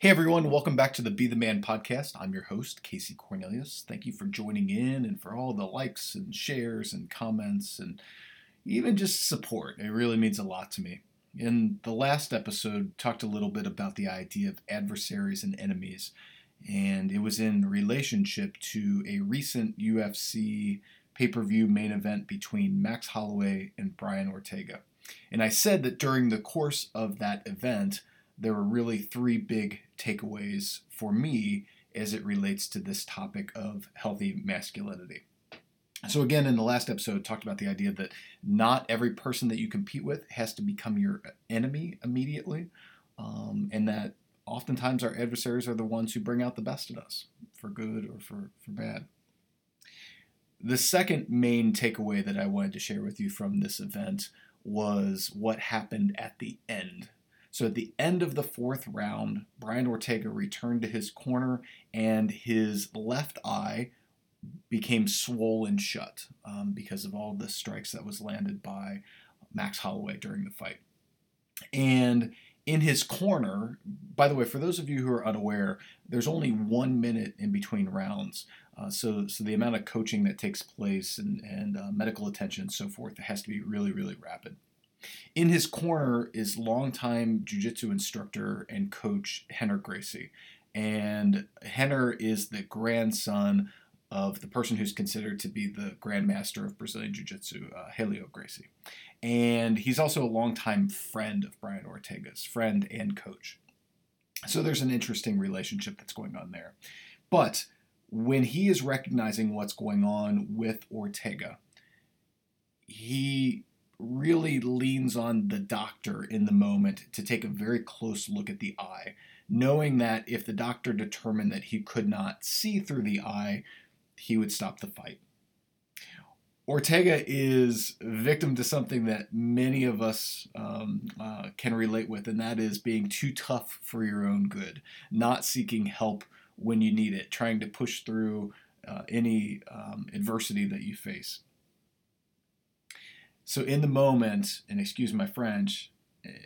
Hey everyone, welcome back to the Be the Man podcast. I'm your host, Casey Cornelius. Thank you for joining in and for all the likes and shares and comments and even just support. It really means a lot to me. In the last episode, talked a little bit about the idea of adversaries and enemies, and it was in relationship to a recent UFC pay-per-view main event between Max Holloway and Brian Ortega. And I said that during the course of that event, there were really three big takeaways for me as it relates to this topic of healthy masculinity. So, again, in the last episode, talked about the idea that not every person that you compete with has to become your enemy immediately, um, and that oftentimes our adversaries are the ones who bring out the best in us, for good or for, for bad. The second main takeaway that I wanted to share with you from this event was what happened at the end so at the end of the fourth round, Brian Ortega returned to his corner and his left eye became swollen shut um, because of all the strikes that was landed by Max Holloway during the fight. And in his corner, by the way, for those of you who are unaware, there's only one minute in between rounds. Uh, so, so the amount of coaching that takes place and, and uh, medical attention and so forth has to be really, really rapid. In his corner is longtime jiu-jitsu instructor and coach Rener Gracie. And Rener is the grandson of the person who's considered to be the grandmaster of Brazilian Jiu-Jitsu, uh, Helio Gracie. And he's also a longtime friend of Brian Ortega's, friend and coach. So there's an interesting relationship that's going on there. But when he is recognizing what's going on with Ortega, he really leans on the doctor in the moment to take a very close look at the eye, knowing that if the doctor determined that he could not see through the eye, he would stop the fight. Ortega is victim to something that many of us um, uh, can relate with, and that is being too tough for your own good, not seeking help when you need it, trying to push through uh, any um, adversity that you face. So in the moment, and excuse my French,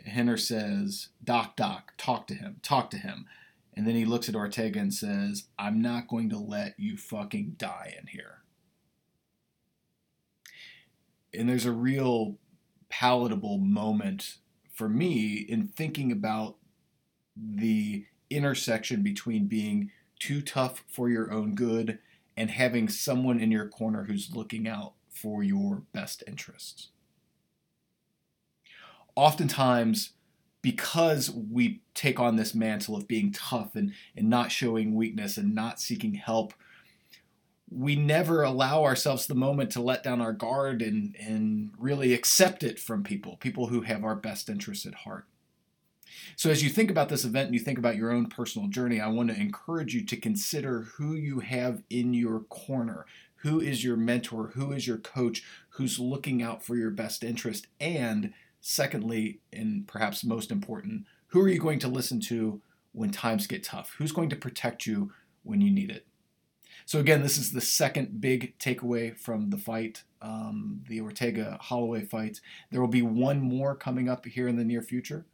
Rener says, Doc, Doc, talk to him, talk to him. And then he looks at Ortega and says, I'm not going to let you fucking die in here. And there's a real palatable moment for me in thinking about the intersection between being too tough for your own good and having someone in your corner who's looking out for your best interests oftentimes because we take on this mantle of being tough and, and not showing weakness and not seeking help, we never allow ourselves the moment to let down our guard and, and really accept it from people, people who have our best interests at heart. So, as you think about this event and you think about your own personal journey, I want to encourage you to consider who you have in your corner. Who is your mentor? Who is your coach? Who's looking out for your best interest? And Secondly, and perhaps most important, who are you going to listen to when times get tough? Who's going to protect you when you need it? So, again, this is the second big takeaway from the fight, um, the Ortega Holloway fight. There will be one more coming up here in the near future.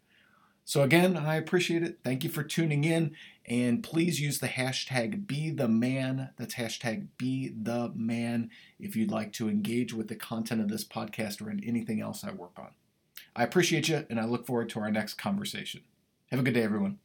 So, again, I appreciate it. Thank you for tuning in. And please use the hashtag be the man. That's hashtag be the man if you'd like to engage with the content of this podcast or in anything else I work on. I appreciate you, and I look forward to our next conversation. Have a good day, everyone.